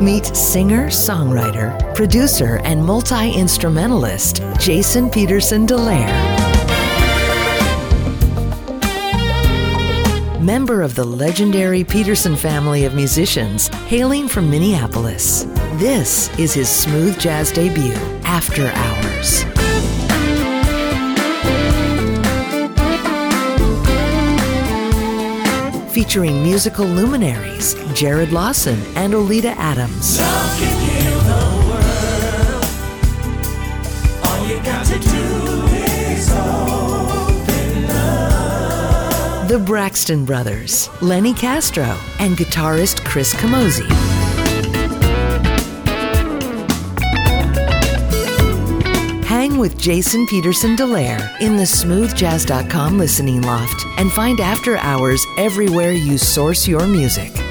Meet singer, songwriter, producer, and multi instrumentalist Jason Peterson DeLaire. Member of the legendary Peterson family of musicians, hailing from Minneapolis. This is his smooth jazz debut, After Hours. Featuring musical luminaries Jarrod Lawson and Oleta Adams. The Braxton Brothers, Lenny Castro, and guitarist Chris Camozzi. With Jason Peterson DeLaire in the smoothjazz.com listening loft and find after hours everywhere you source your music.